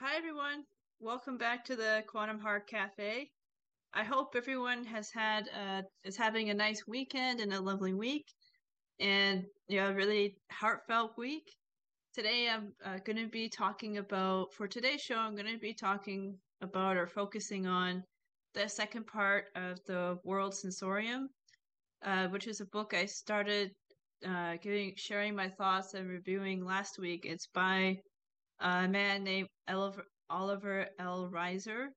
Hi, everyone. Welcome back to the Quantum Heart Cafe. I hope everyone has had uh, is having a nice weekend and a lovely week, and you know, a really heartfelt week. Today, I'm uh, going to be talking about for today's show. I'm going to be talking about or focusing on the second part of the World Sensorium, uh, which is a book I started uh, giving sharing my thoughts and reviewing last week. It's by a man named Oliver, Oliver L. Reiser.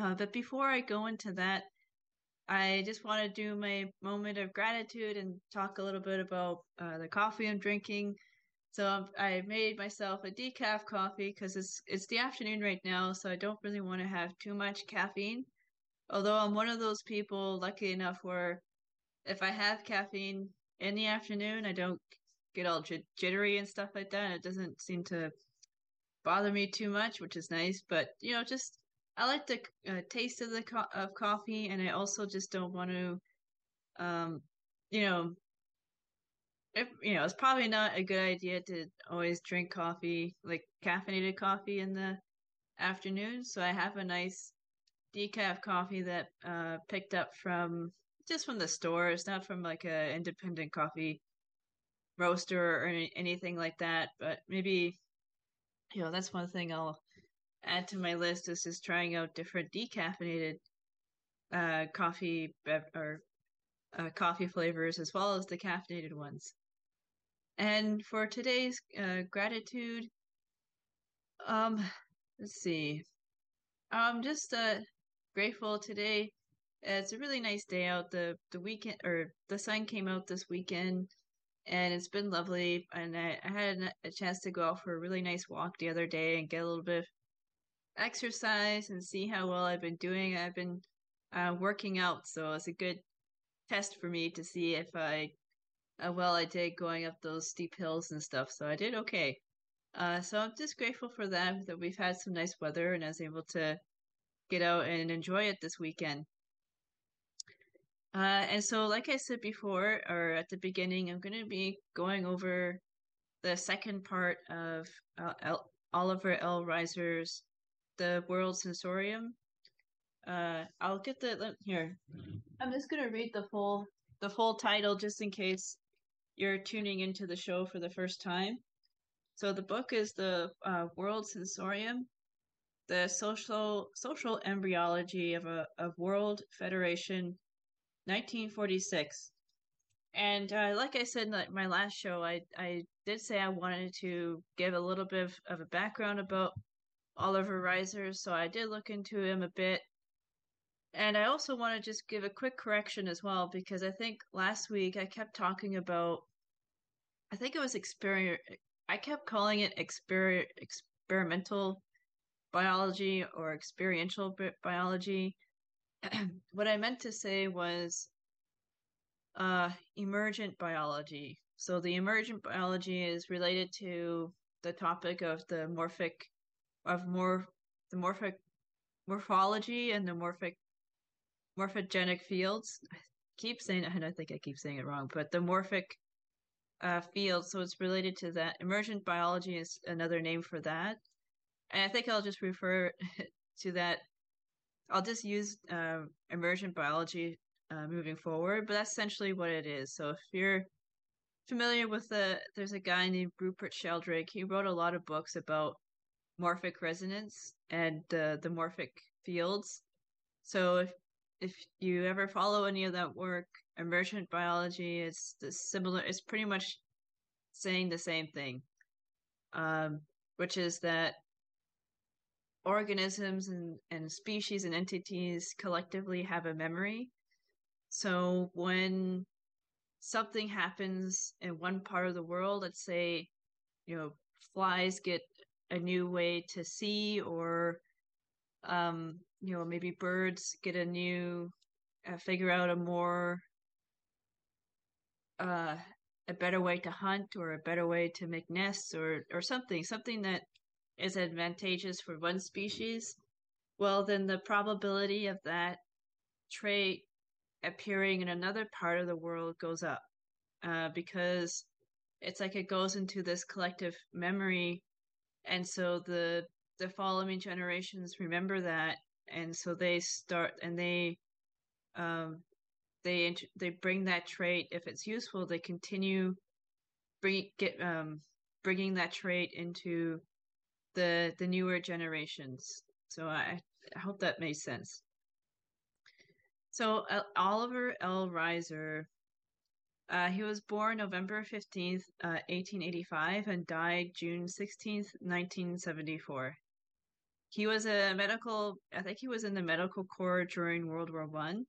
Uh, but before I go into that, I just want to do my moment of gratitude and talk a little bit about uh, the coffee I'm drinking. So I made myself a decaf coffee because it's it's the afternoon right now, so I don't really want to have too much caffeine. Although I'm one of those people lucky enough where if I have caffeine in the afternoon, I don't get all j- jittery and stuff like that. It doesn't seem to bother me too much, which is nice. But you know, just I like the uh, taste of the co- of coffee, and I also just don't want to, um, you know, if you know, it's probably not a good idea to always drink coffee, like caffeinated coffee, in the afternoon. So I have a nice decaf coffee that uh picked up from just from the store. It's not from like a independent coffee roaster or any, anything like that. But maybe you know that's one thing I'll add to my list is just trying out different decaffeinated uh, coffee bev- or uh, coffee flavors as well as the caffeinated ones. And for today's uh, gratitude, um, let's see, I'm just uh, grateful today. It's a really nice day out. the The weekend or the sun came out this weekend, and it's been lovely. And I, I had a chance to go out for a really nice walk the other day and get a little bit of exercise and see how well I've been doing. I've been uh, working out, so it's a good test for me to see if I how well I did going up those steep hills and stuff. So I did okay. Uh, so I'm just grateful for that that we've had some nice weather and I was able to get out and enjoy it this weekend. Uh, and so, like I said before, or at the beginning, I'm going to be going over the second part of uh, L- Oliver L. Reiser's The World Sensorium. Uh, I'll get the here. I'm just gonna read the full the full title just in case you're tuning into the show for the first time. So the book is the uh, World Sensorium, the social social embryology of a of World Federation, 1946. And uh, like I said in my last show, I I did say I wanted to give a little bit of, of a background about Oliver Reiser, so I did look into him a bit. And I also want to just give a quick correction as well, because I think last week I kept talking about, I think it was experiment, I kept calling it exper- experimental biology or experiential bi- biology. what I meant to say was uh, emergent biology. So the emergent biology is related to the topic of the morphic, of more, the morphic morphology and the morphic morphogenic fields. I keep saying I think I keep saying it wrong, but the morphic uh, field. So it's related to that. Emergent biology is another name for that. And I think I'll just refer to that. I'll just use uh, emergent biology uh, moving forward, but that's essentially what it is. So if you're familiar with the, there's a guy named Rupert Sheldrake. He wrote a lot of books about morphic resonance and uh, the morphic fields. So if if you ever follow any of that work, emergent biology, is similar. It's pretty much saying the same thing, um, which is that organisms and, and species and entities collectively have a memory. So when something happens in one part of the world, let's say, you know, flies get a new way to see, or um, you know, maybe birds get a new, uh, figure out a more, uh, a better way to hunt or a better way to make nests or or something, something that is advantageous for one species. Well, then the probability of that trait appearing in another part of the world goes up uh, because it's like it goes into this collective memory and so the the following generations remember that, and so they start and they um, they they bring that trait if it's useful. They continue bring get um, bringing that trait into the the newer generations. So I, I hope that makes sense. So uh, Oliver L. Reiser, uh, he was born November 15th, uh, 1885 and died June 16th, 1974. He was a medical, I think he was in the medical corps during World War One,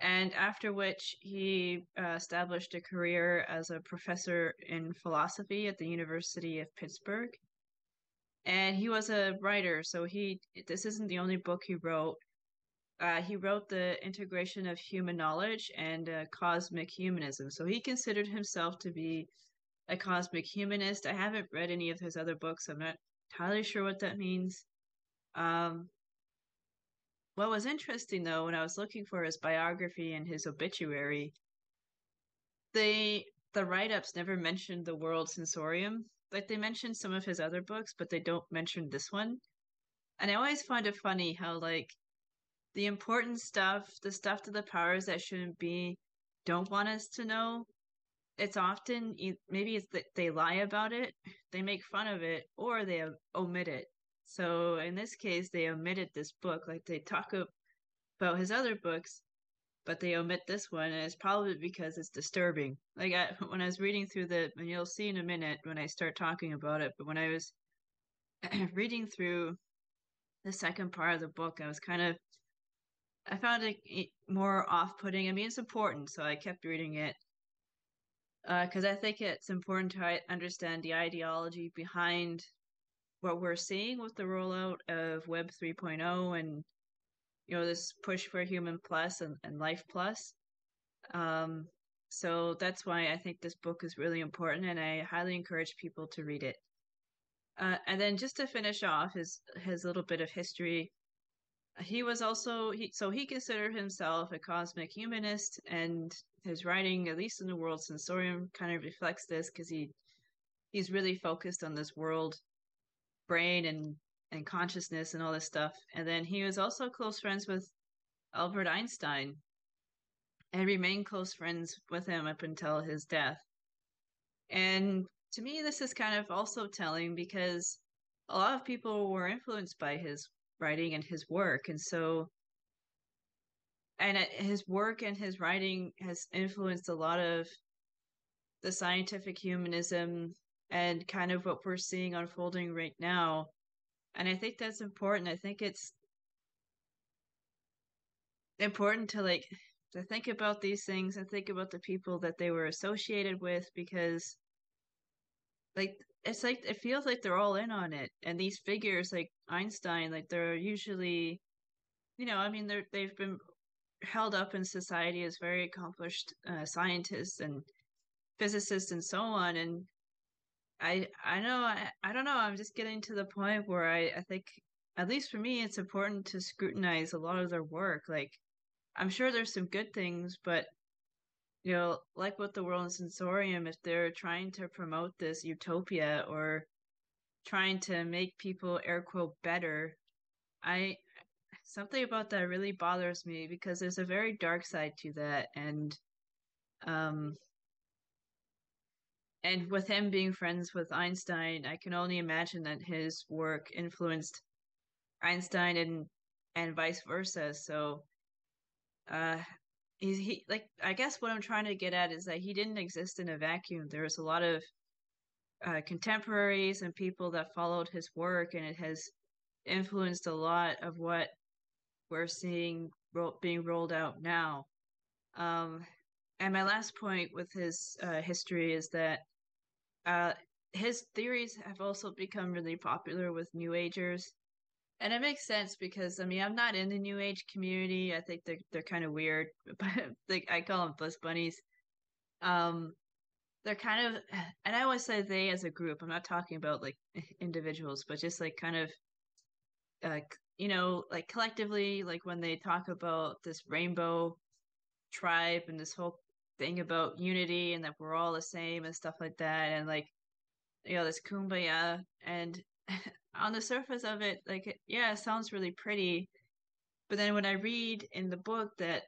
and after which he uh, established a career as a professor in philosophy at the University of Pittsburgh. And he was a writer, so he this isn't the only book he wrote. Uh, he wrote the integration of human knowledge and uh, cosmic humanism. So he considered himself to be a cosmic humanist. I haven't read any of his other books. I'm not entirely sure what that means. Um, what was interesting though, when I was looking for his biography and his obituary, they the write-ups never mentioned the World Sensorium. Like they mentioned some of his other books, but they don't mention this one. And I always find it funny how like the important stuff, the stuff to the powers that shouldn't be, don't want us to know. It's often maybe it's that they lie about it, they make fun of it, or they omit it. So in this case, they omitted this book. Like they talk about his other books, but they omit this one, and it's probably because it's disturbing. Like I, when I was reading through the, and you'll see in a minute when I start talking about it. But when I was reading through the second part of the book, I was kind of, I found it more off-putting. I mean, it's important, so I kept reading it because uh, I think it's important to understand the ideology behind what we're seeing with the rollout of Web 3.0 and you know this push for Human Plus and, and Life Plus. Um, so that's why I think this book is really important, and I highly encourage people to read it. Uh, and then just to finish off his his little bit of history, he was also he so he considered himself a cosmic humanist, and his writing, at least in the World Sensorium, kind of reflects this because he he's really focused on this world brain and and consciousness and all this stuff. And then he was also close friends with Albert Einstein and remained close friends with him up until his death. And to me, this is kind of also telling because a lot of people were influenced by his writing and his work. And so, and his work and his writing has influenced a lot of the scientific humanism and kind of what we're seeing unfolding right now. And I think that's important. I think it's important to like to think about these things and think about the people that they were associated with because like it's like it feels like they're all in on it and these figures like einstein like they're usually you know i mean they're they've been held up in society as very accomplished uh, scientists and physicists and so on and I I know I, I don't know. I'm just getting to the point where I, I think at least for me it's important to scrutinize a lot of their work. Like I'm sure there's some good things, but you know, like with the World and Sensorium, if they're trying to promote this utopia or trying to make people air quote better, I something about that really bothers me because there's a very dark side to that and um and with him being friends with Einstein, I can only imagine that his work influenced Einstein and and vice versa. So, uh, he's he like I guess what I'm trying to get at is that he didn't exist in a vacuum. There was a lot of uh, contemporaries and people that followed his work, and it has influenced a lot of what we're seeing ro- being rolled out now. Um, and my last point with his uh, history is that uh, his theories have also become really popular with New Agers. And it makes sense because I mean I'm not in the New Age community. I think they're they're kind of weird, but like I call them bliss bunnies. Um, they're kind of, and I always say they as a group. I'm not talking about like individuals, but just like kind of, uh, you know, like collectively, like when they talk about this rainbow tribe and this whole thing about unity and that we're all the same and stuff like that. And like you know this kumbaya and on the surface of it, like yeah, it sounds really pretty, but then when I read in the book that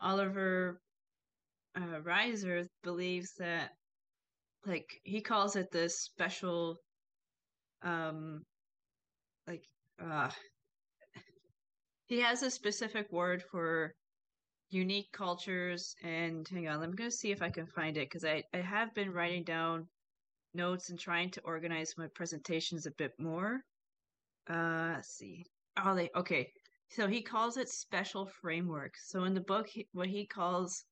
Oliver uh, Reiser believes that, like he calls it this special, um, like uh, he has a specific word for unique cultures and hang on, I'm gonna see if I can find it because I I have been writing down notes and trying to organize my presentations a bit more. Uh, let's see. Oh, they okay. So he calls it special framework. So in the book, what he calls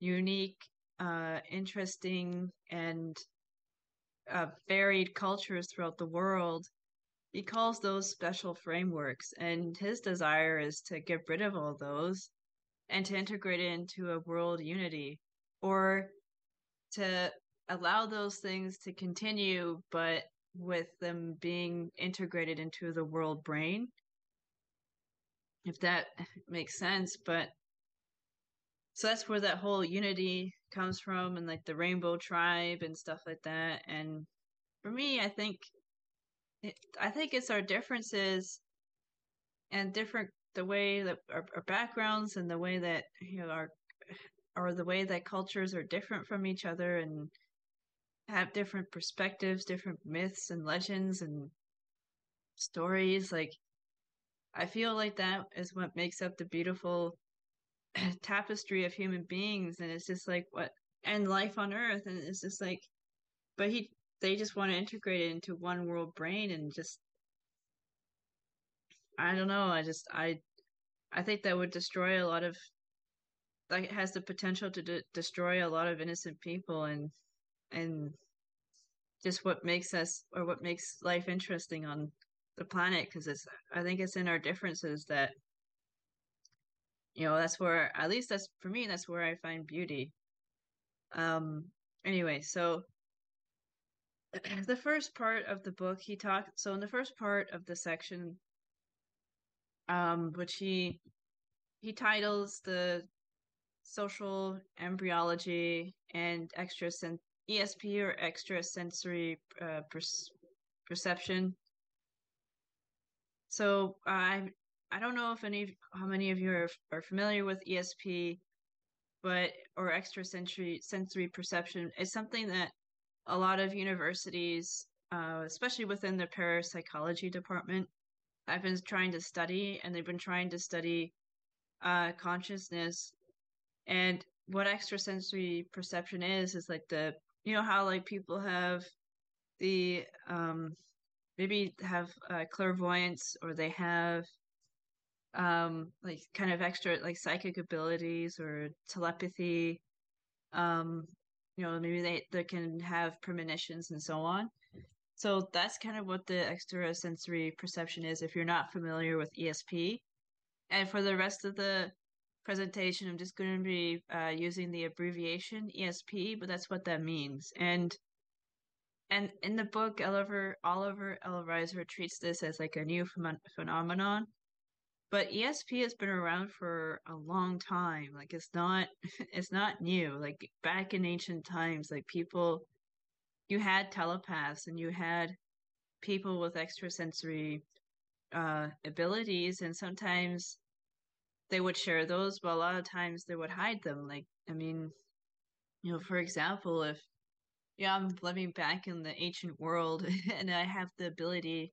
unique, uh, interesting, and uh, varied cultures throughout the world, he calls those special frameworks. And his desire is to get rid of all those and to integrate it into a world unity or to allow those things to continue, but with them being integrated into the world brain. If that makes sense, but so that's where that whole unity comes from and like the rainbow tribe and stuff like that. And for me, I think it, I think it's our differences and different the way that our, our backgrounds and the way that you know our or the way that cultures are different from each other and have different perspectives, different myths and legends and stories. Like, I feel like that is what makes up the beautiful tapestry of human beings. And it's just like what, and life on earth. And it's just like, but he, they just want to integrate it into one world brain and just, I don't know. I just, I, I think that would destroy a lot of, like, it has the potential to de- destroy a lot of innocent people and and just what makes us or what makes life interesting on the planet because it's i think it's in our differences that you know that's where at least that's for me that's where i find beauty um anyway so the first part of the book he talked so in the first part of the section um which he he titles the social embryology and extra ESP or extrasensory uh, per- perception. So I I don't know if any how many of you are, are familiar with ESP, but or extrasensory sensory perception is something that a lot of universities, uh, especially within the parapsychology department, I've been trying to study, and they've been trying to study uh, consciousness. And what extrasensory perception is is like the you know how like people have the um maybe have uh, clairvoyance or they have um like kind of extra like psychic abilities or telepathy um you know maybe they they can have premonitions and so on so that's kind of what the extrasensory perception is if you're not familiar with ESP and for the rest of the presentation, I'm just going to be uh, using the abbreviation ESP, but that's what that means. And and in the book, Oliver Oliver L. Reiser treats this as like a new ph- phenomenon. But ESP has been around for a long time. Like it's not it's not new. Like back in ancient times, like people you had telepaths and you had people with extrasensory uh, abilities and sometimes they would share those, but a lot of times they would hide them. Like, I mean, you know, for example, if yeah, I'm living back in the ancient world and I have the ability,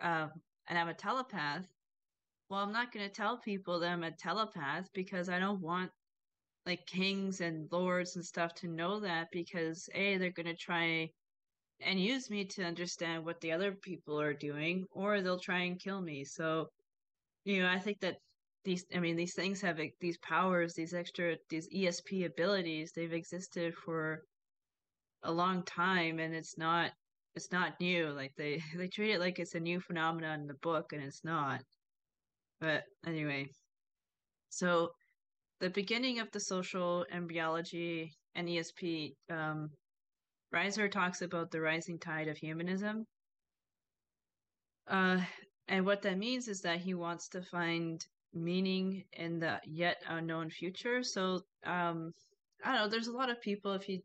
um, and I'm a telepath. Well, I'm not going to tell people that I'm a telepath because I don't want like kings and lords and stuff to know that because a they're going to try and use me to understand what the other people are doing or they'll try and kill me. So you know i think that these i mean these things have these powers these extra these esp abilities they've existed for a long time and it's not it's not new. Like they they treat it like it's a new phenomenon in the book and it's not. But anyway. So the beginning of the social embryology and esp um reiser talks about the rising tide of humanism uh and what that means is that he wants to find meaning in the yet unknown future. So um I don't know, there's a lot of people if you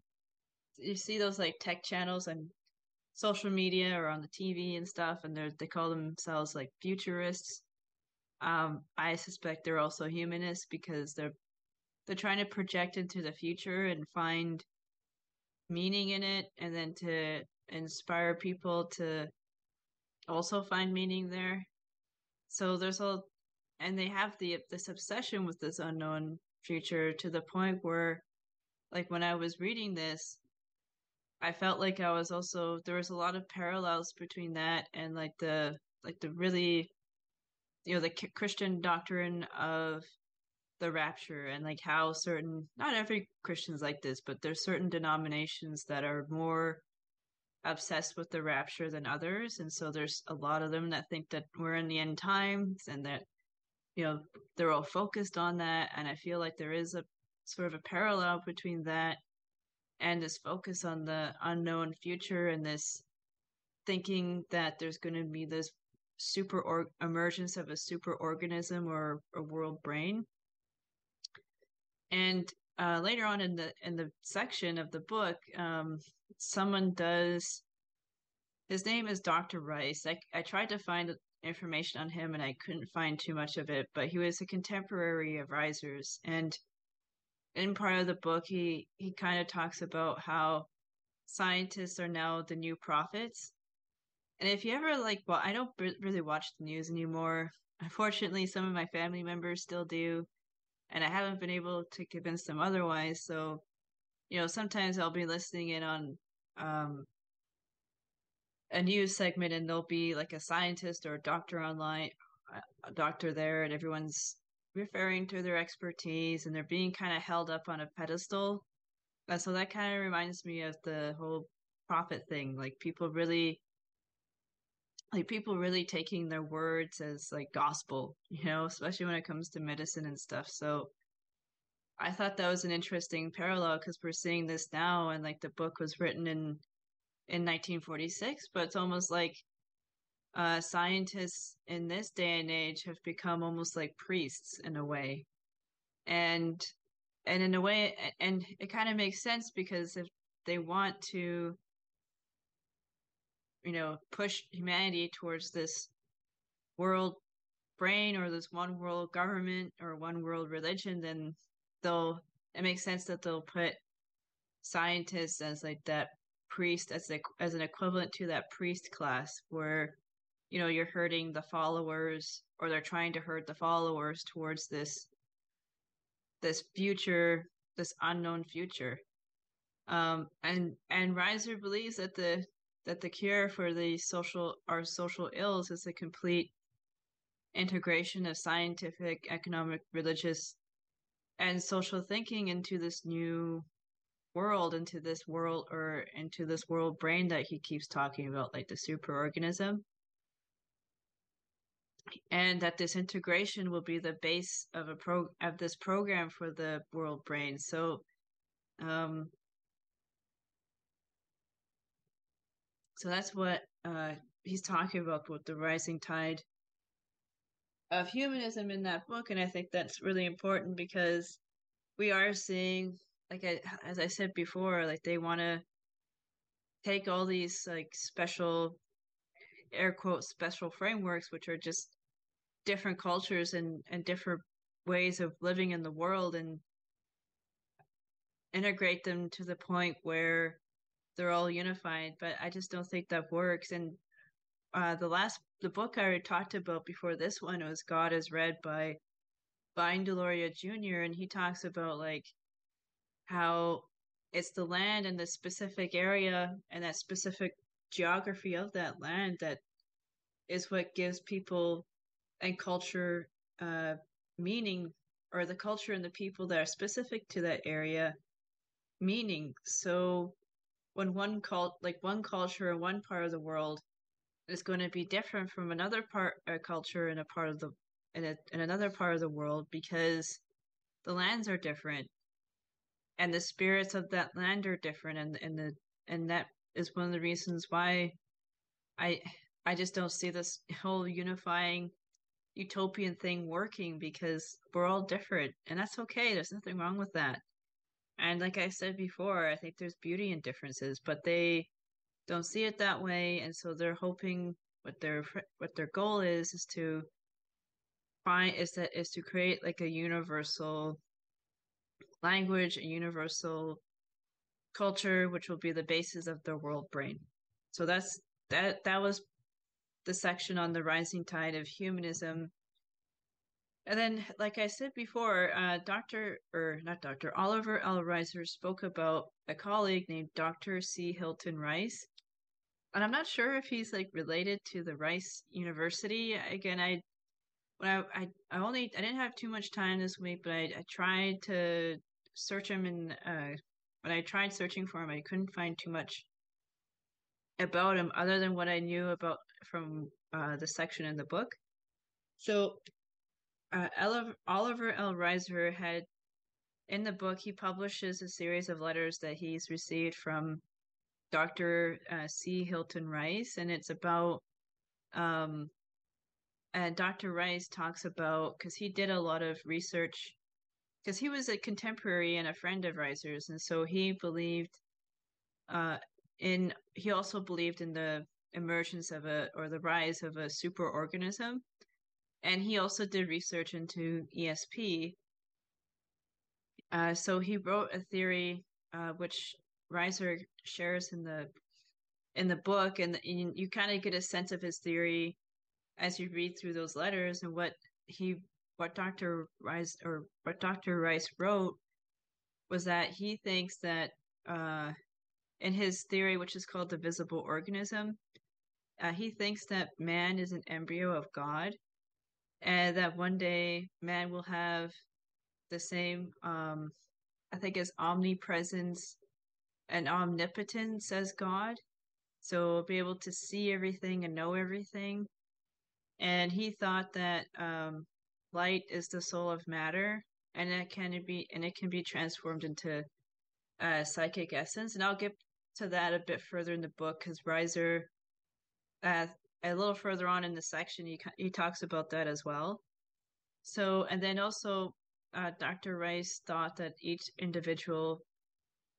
you see those like tech channels and social media or on the TV and stuff, and they they call themselves like futurists. Um, I suspect they're also humanists because they're they're trying to project into the future and find meaning in it, and then to inspire people to also find meaning there. So there's a, and they have the this obsession with this unknown future to the point where, like when I was reading this, I felt like I was also there was a lot of parallels between that and like the like the really you know the Christian doctrine of the rapture and like how certain not every Christian's like this, but there's certain denominations that are more obsessed with the rapture than others, and so there's a lot of them that think that we're in the end times and that you know they're all focused on that, and I feel like there is a sort of a parallel between that and this focus on the unknown future and this thinking that there's going to be this super or- emergence of a super organism or a world brain and uh, later on in the in the section of the book um, someone does his name is dr rice. I, I tried to find information on him and i couldn't find too much of it but he was a contemporary of Reiser's. And in part of the book he he kind of talks about how scientists are now the new prophets. And if you ever like well i don't really watch the news anymore. Unfortunately some of my family members still do and i haven't been able to convince them otherwise so you know sometimes i'll be listening in on um a news segment and there'll be like a scientist or a doctor online a doctor there and everyone's referring to their expertise and they're being kind of held up on a pedestal. And so that kind of reminds me of the whole prophet thing. Like people really, like people really taking their words as like gospel, you know, especially when it comes to medicine and stuff. So I thought that was an interesting parallel because we're seeing this now, and like the book was written in in 1946, but it's almost like uh, scientists in this day and age have become almost like priests in a way, and and in a way, and it kind of makes sense because if they want to, you know, push humanity towards this world brain or this one world government or one world religion, then they'll it makes sense that they'll put scientists as like that priest as a, as an equivalent to that priest class where you know you're hurting the followers or they're trying to hurt the followers towards this this future this unknown future. Um and and Reiser believes that the that the cure for the social our social ills is a complete integration of scientific economic religious and social thinking into this new world into this world or into this world brain that he keeps talking about like the superorganism. And that this integration will be the base of a pro of this program for the world brain. So um so that's what uh he's talking about with the rising tide of humanism in that book and i think that's really important because we are seeing like I, as i said before like they want to take all these like special air quote special frameworks which are just different cultures and and different ways of living in the world and integrate them to the point where they're all unified but i just don't think that works and uh, the last the book i talked about before this one was god is red by Vine Deloria Jr. and he talks about like how it's the land and the specific area and that specific geography of that land that is what gives people and culture uh, meaning or the culture and the people that are specific to that area meaning so when one cult like one culture in one part of the world is going to be different from another part or uh, culture in a part of the in, a, in another part of the world because the lands are different and the spirits of that land are different and and the and that is one of the reasons why i i just don't see this whole unifying utopian thing working because we're all different and that's okay. There's nothing wrong with that and like i said before i think there's beauty in differences but they don't see it that way, and so they're hoping what their what their goal is is to find is that is to create like a universal language, a universal culture, which will be the basis of the world brain. So that's that that was the section on the rising tide of humanism. And then, like I said before, uh, Dr. or not Dr. Oliver L. Reiser spoke about a colleague named Dr. C. Hilton Rice. And I'm not sure if he's like related to the Rice University. Again, I when I, I, I only I didn't have too much time this week, but I, I tried to search him and uh, when I tried searching for him, I couldn't find too much about him other than what I knew about from uh, the section in the book. So, uh, Oliver L. Reiser had in the book he publishes a series of letters that he's received from Dr. Uh, C. Hilton Rice, and it's about. Um, and Dr. Rice talks about because he did a lot of research because he was a contemporary and a friend of Reiser's, and so he believed uh, in he also believed in the emergence of a or the rise of a superorganism, and he also did research into ESP. Uh, so he wrote a theory uh, which Reiser shares in the in the book, and, and you kind of get a sense of his theory as you read through those letters and what he what Dr. Rice or what Dr. Rice wrote was that he thinks that uh, in his theory, which is called the visible organism, uh, he thinks that man is an embryo of God, and that one day man will have the same, um, I think, as omnipresence and omnipotence as God. So be able to see everything and know everything. And he thought that um, light is the soul of matter and it can be and it can be transformed into uh, psychic essence and i'll get to that a bit further in the book because reiser uh, a little further on in the section he, he talks about that as well. So and then also uh, dr rice thought that each individual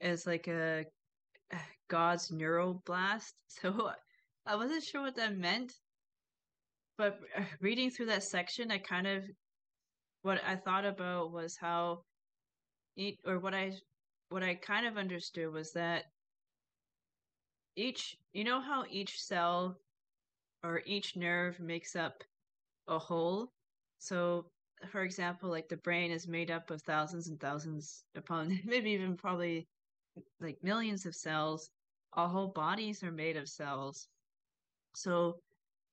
is like a god's neuroblast. So i wasn't sure what that meant but reading through that section i kind of what I thought about was how each or what I what I kind of understood was that each you know how each cell or each nerve makes up a whole. So for example, like the brain is made up of thousands and thousands upon maybe even probably like millions of cells. Our whole bodies are made of cells. So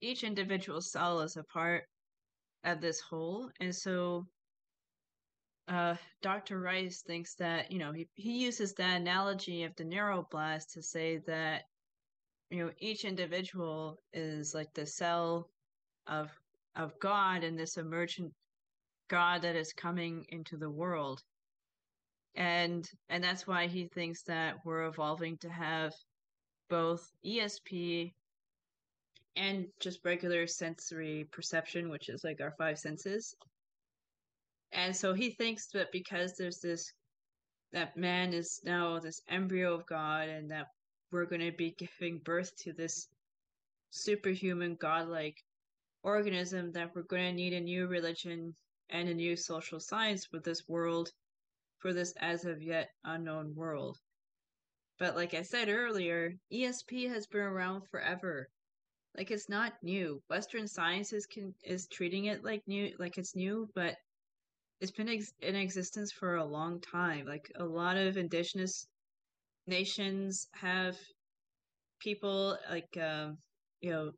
each individual cell is a part of this whole. And so uh, Dr. Rice thinks that, you know, he, he uses that analogy of the neuroblast to say that, you know, each individual is like the cell of of God and this emergent God that is coming into the world. And and that's why he thinks that we're evolving to have both ESP and just regular sensory perception, which is like our five senses. And so he thinks that because there's this, that man is now this embryo of God and that we're going to be giving birth to this superhuman godlike organism, that we're going to need a new religion and a new social science for this world, for this as of yet unknown world. But like I said earlier, ESP has been around forever. Like it's not new. Western sciences can is treating it like new, like it's new, but it's been ex- in existence for a long time. Like a lot of indigenous nations have people like um, you know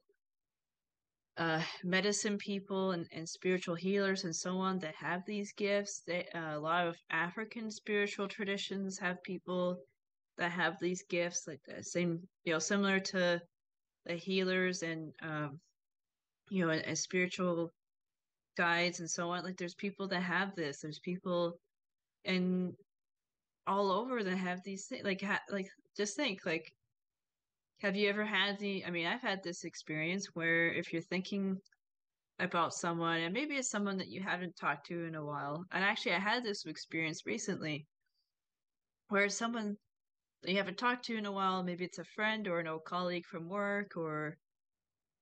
uh, medicine people and, and spiritual healers and so on that have these gifts. They, uh, a lot of African spiritual traditions have people that have these gifts, like the same, you know, similar to the healers and um, you know and, and spiritual guides and so on like there's people that have this there's people and all over that have these things like ha- like just think like have you ever had the i mean i've had this experience where if you're thinking about someone and maybe it's someone that you haven't talked to in a while and actually i had this experience recently where someone that you haven't talked to in a while. Maybe it's a friend or an old colleague from work or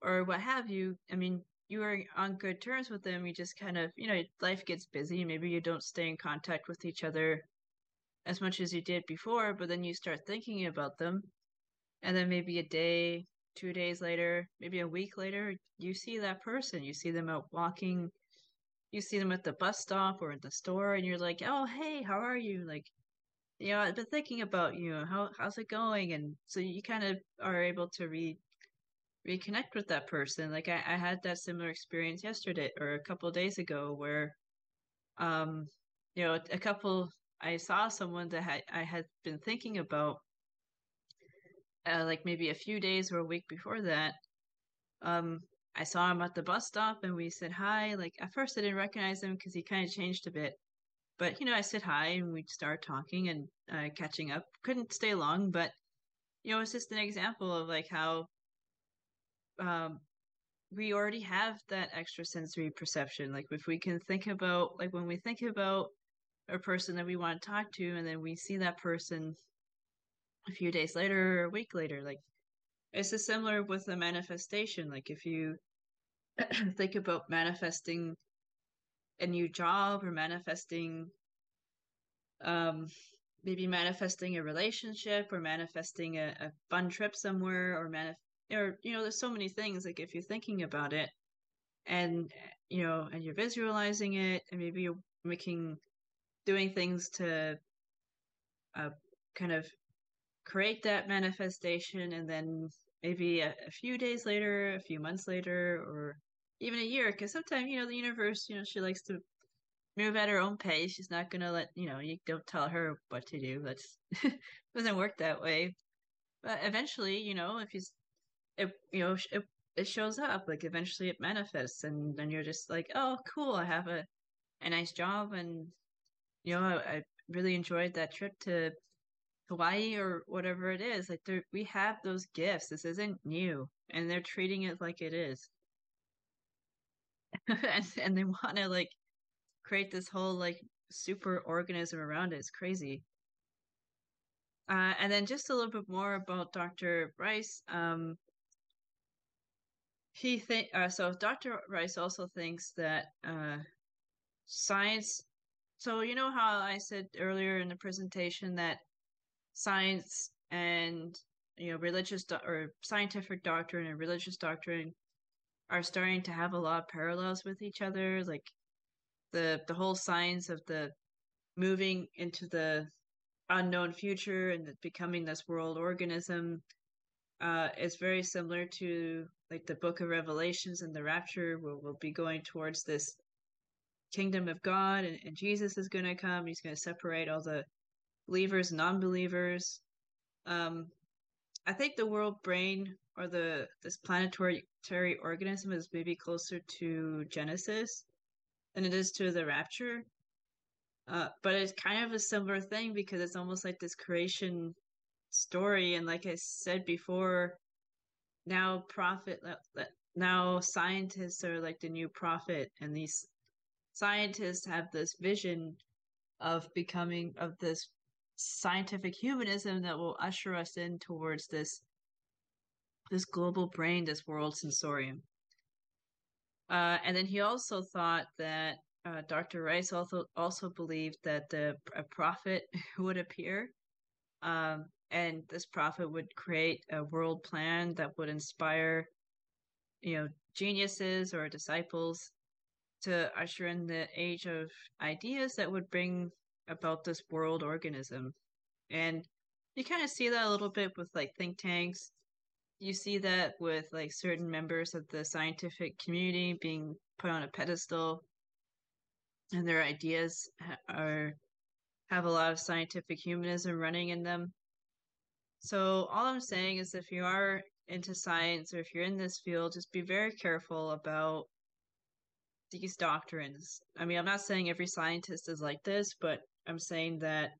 or what have you. I mean, you are on good terms with them. You just kind of, you know, life gets busy. Maybe you don't stay in contact with each other as much as you did before, but then you start thinking about them. And then maybe a day, two days later, maybe a week later, you see that person. You see them out walking. You see them at the bus stop or at the store, and you're like, oh, hey, how are you? Like, you know, I've been thinking about you. How how's it going? And so you kind of are able to re reconnect with that person. Like I, I had that similar experience yesterday or a couple days ago where um you know a couple I saw someone that I, I had been thinking about uh, like maybe a few days or a week before that. Um I saw him at the bus stop and we said hi. Like at first I didn't recognize him because he kind of changed a bit. But you know, I said hi and we started talking and uh, catching up. Couldn't stay long, but you know, it's just an example of like how um, we already have that extra sensory perception. Like if we can think about, like when we think about a person that we want to talk to, and then we see that person a few days later or a week later, like it's just similar with the manifestation. Like if you think about manifesting a new job or manifesting um maybe manifesting a relationship or manifesting a, a fun trip somewhere or manif- or you know there's so many things like if you're thinking about it and you know and you're visualizing it and maybe you're making doing things to uh, kind of create that manifestation and then maybe a, a few days later a few months later or even a year because sometimes you know the universe you know she likes to move at her own pace. She's not gonna let you know you don't tell her what to do. That's doesn't work that way. But eventually you know if you it you know it, it shows up like eventually it manifests and then you're just like oh cool i have a a nice job and you know i, I really enjoyed that trip to hawaii or whatever it is like we have those gifts this isn't new and they're treating it like it is and, and they want to like create this whole like super organism around it. It's crazy. Uh, and then just a little bit more about Dr. Rice. Um, he think uh, so. Dr. Rice also thinks that uh, science. So you know how I said earlier in the presentation that science and you know religious do- or scientific doctrine and religious doctrine are starting to have a lot of parallels with each other like the the whole science of the moving into the unknown future and becoming this world organism uh, is very similar to like the book of revelations and the rapture where we'll be going towards this kingdom of god and, and jesus is going to come he's going to separate all the believers non-believers um, i think the world brain or the this planetary organism is maybe closer to Genesis than it is to the Rapture. Uh, but it's kind of a similar thing because it's almost like this creation story, and like I said before, now prophet, now scientists are like the new prophet, and these scientists have this vision of becoming of this scientific humanism that will usher us in towards this this global brain, this world sensorium. Uh, and then he also thought that uh, Dr. Rice also also believed that the a prophet would appear, um, and this prophet would create a world plan that would inspire, you know, geniuses or disciples to usher in the age of ideas that would bring about this world organism. And you kind of see that a little bit with like think tanks. You see that with like certain members of the scientific community being put on a pedestal. And their ideas are have a lot of scientific humanism running in them. So all i'm saying is if you are into science or if you're in this field just be very careful about these doctrines. I mean i'm not saying every scientist is like this but i'm saying that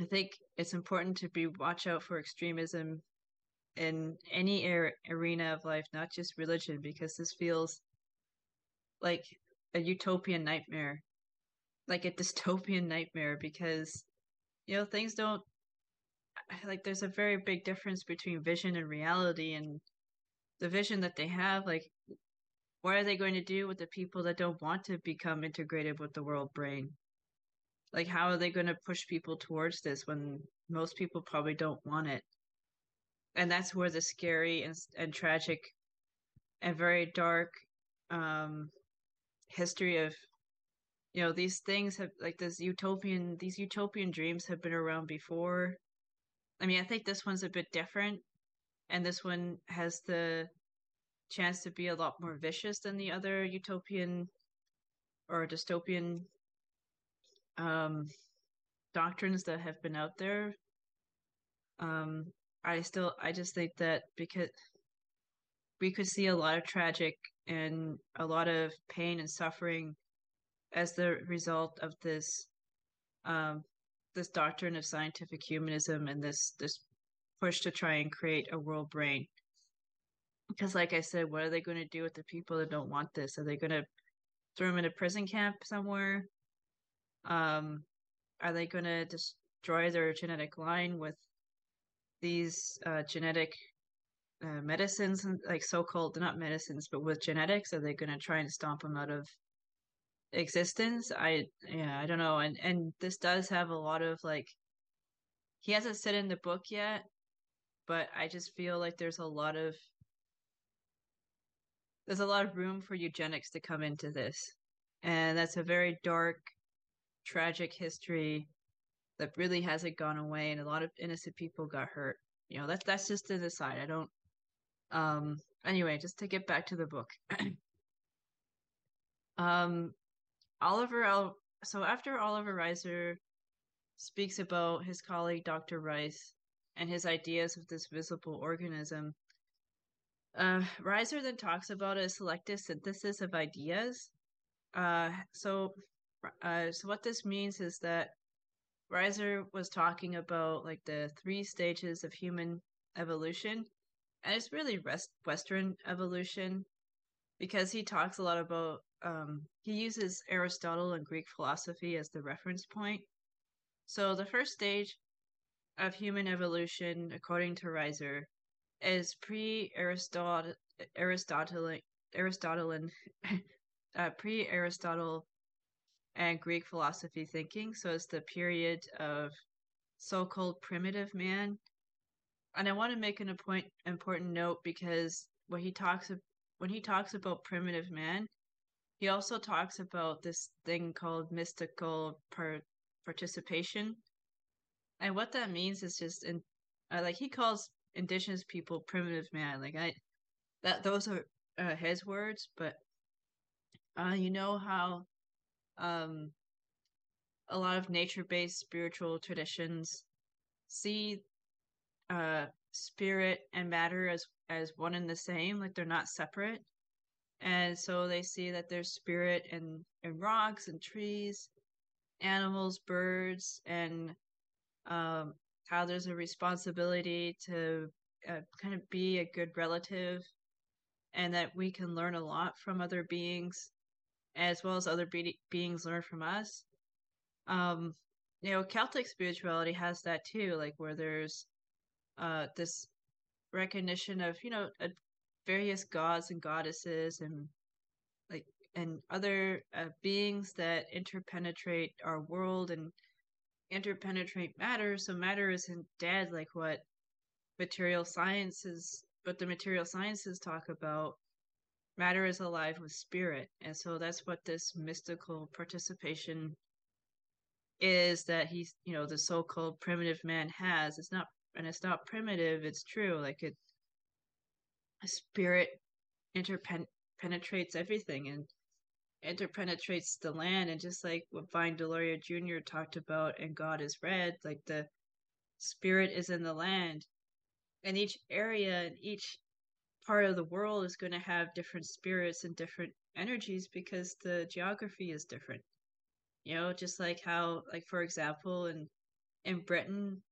i think it's important to be watch out for extremism in any er- arena of life, not just religion, because this feels like a utopian nightmare, like a dystopian nightmare, because you know things don't like there's a very big difference between vision and reality and the vision that they have like what are they going to do with the people that don't want to become integrated with the world brain? Like how are they going to push people towards this when most people probably don't want it? And that's where the scary and, and tragic and very dark um history of you know these things have like this utopian these utopian dreams have been around before. I mean i think this one's a bit different and this one has the chance to be a lot more vicious than the other utopian or dystopian um doctrines that have been out there um i still i just think that because we could see a lot of tragic and a lot of pain and suffering as the result of this um, this doctrine of scientific humanism and this this push to try and create a world brain. Because, like I said, what are they going to do with the people that don't want this? Are they going to throw them in a prison camp somewhere? Um, are they going to destroy their genetic line with these uh, genetic uh, medicines, like so-called not medicines, but with genetics? Are they going to try and stomp them out of existence? I yeah, I don't know. And and this does have a lot of like he hasn't said in the book yet, but I just feel like there's a lot of there's a lot of room for eugenics to come into this. And that's a very dark, tragic history that really hasn't gone away and a lot of innocent people got hurt. You know, that's that's just an aside. I don't um anyway, just to get back to the book. um Oliver L so after Oliver Reiser speaks about his colleague Dr. Rice and his ideas of this visible organism, uh, Reiser then talks about a selective synthesis of ideas. Uh, so, uh, so what this means is that Reiser was talking about like the three stages of human evolution, and it's really rest- Western evolution because he talks a lot about um, he uses Aristotle and Greek philosophy as the reference point. So the first stage of human evolution, according to Reiser, is pre-Aristotle, Aristotle, Aristotelian, uh, pre-Aristotle and Greek philosophy thinking. So it's the period of so-called primitive man. And I want to make an important important note because when he talks when he talks about primitive man, he also talks about this thing called mystical par- participation. And what that means is just in uh, like he calls indigenous people primitive man. Like I that those are uh, his words, but uh you know how um a lot of nature-based spiritual traditions see uh spirit and matter as as one and the same, like they're not separate and so they see that there's spirit in in rocks and trees animals birds and um, how there's a responsibility to uh, kind of be a good relative and that we can learn a lot from other beings as well as other be- beings learn from us. Um you know celtic spirituality has that too like where there's uh this recognition of you know a various gods and goddesses and like and other uh, beings that interpenetrate our world and interpenetrate matter so matter isn't dead like what material sciences but the material sciences talk about. Matter is alive with spirit and so that's what this mystical participation is that he's you know the so-called primitive man has. It's not and it's not primitive it's true like it a spirit interpenetrates everything and interpenetrates the land and just like what Vine Deloria Jr. talked about and God is red, like the spirit is in the land. And each area and each part of the world is going to have different spirits and different energies because the geography is different. You know, just like how like for example in in Britain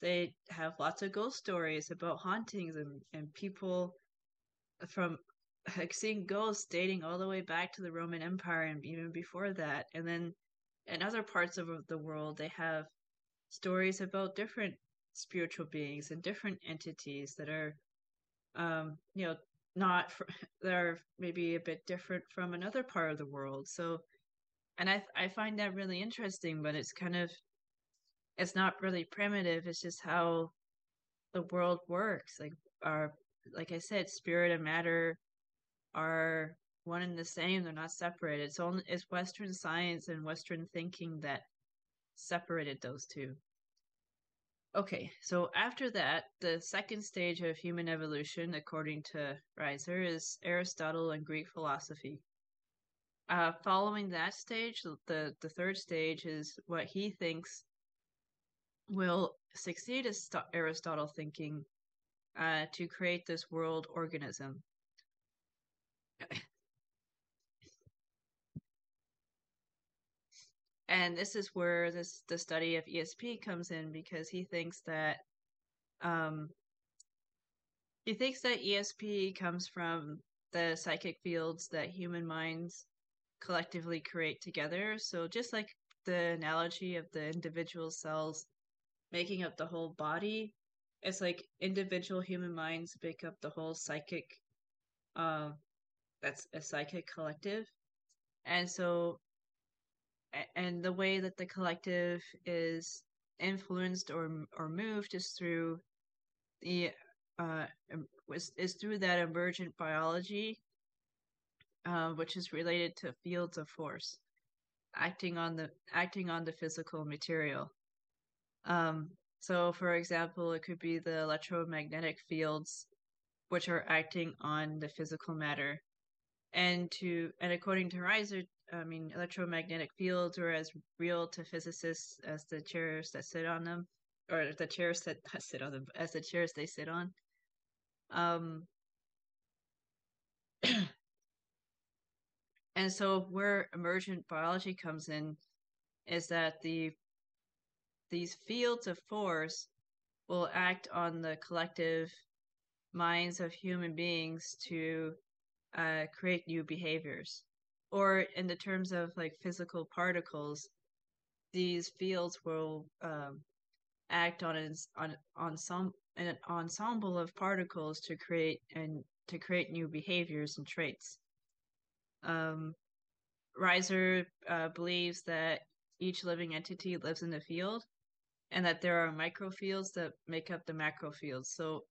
they have lots of ghost stories about hauntings and, and people from like seeing ghosts dating all the way back to the Roman Empire and even before that. And then in other parts of the world, they have stories about different spiritual beings and different entities that are, um, you know, not for, that are maybe a bit different from another part of the world. So, and I I find that really interesting, but it's kind of it's not really primitive. It's just how the world works. Like our like I said, spirit and matter are one and the same. They're not separated. It's only it's Western science and Western thinking that separated those two. Okay, so after that, the second stage of human evolution, according to Reiser, is Aristotle and Greek philosophy. Uh, following that stage, the, the third stage is what he thinks will succeed as Aristotle thinking uh, to create this world organism. and this is where this the study of ESP comes in because he thinks that um, he thinks that ESP comes from the psychic fields that human minds collectively create together. So just like the analogy of the individual cells making up the whole body, it's like individual human minds make up the whole psychic uh that's a psychic collective. And so and the way that the collective is influenced or or moved is through the uh is, is through that emergent biology uh, which is related to fields of force acting on the acting on the physical material um so for example it could be the electromagnetic fields which are acting on the physical matter and to and according to Reiser, I mean, electromagnetic fields are as real to physicists as the chairs that sit on them, or the chairs that sit on them, as the chairs they sit on. Um, and so where emergent biology comes in is that the these fields of force will act on the collective minds of human beings to uh, create new behaviors or in the terms of like physical particles, these fields will um, act on an on on some an ensemble of particles to create and to create new behaviors and traits. Um, uh, believes that each living entity lives in a field, and that there are microfields that make up the macrofields. So,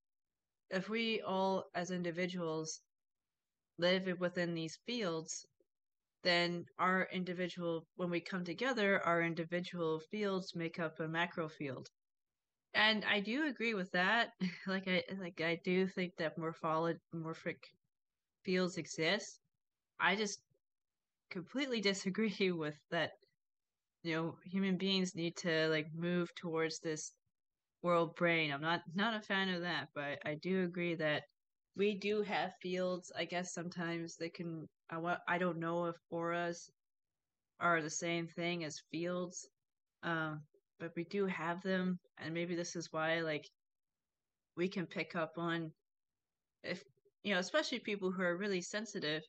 if we all, as individuals, live within these fields, then our individual, when we come together, our individual fields make up a macro field. And I do agree with that. like I like I do think that morphic fields exist. I just completely disagree with that. You know, human beings need to like move towards this world brain. I'm not not a fan of that, but I do agree that we do have fields. I guess sometimes they can. I I don't know if auras are the same thing as fields, um, but we do have them, and maybe this is why like we can pick up on if you know, especially people who are really sensitive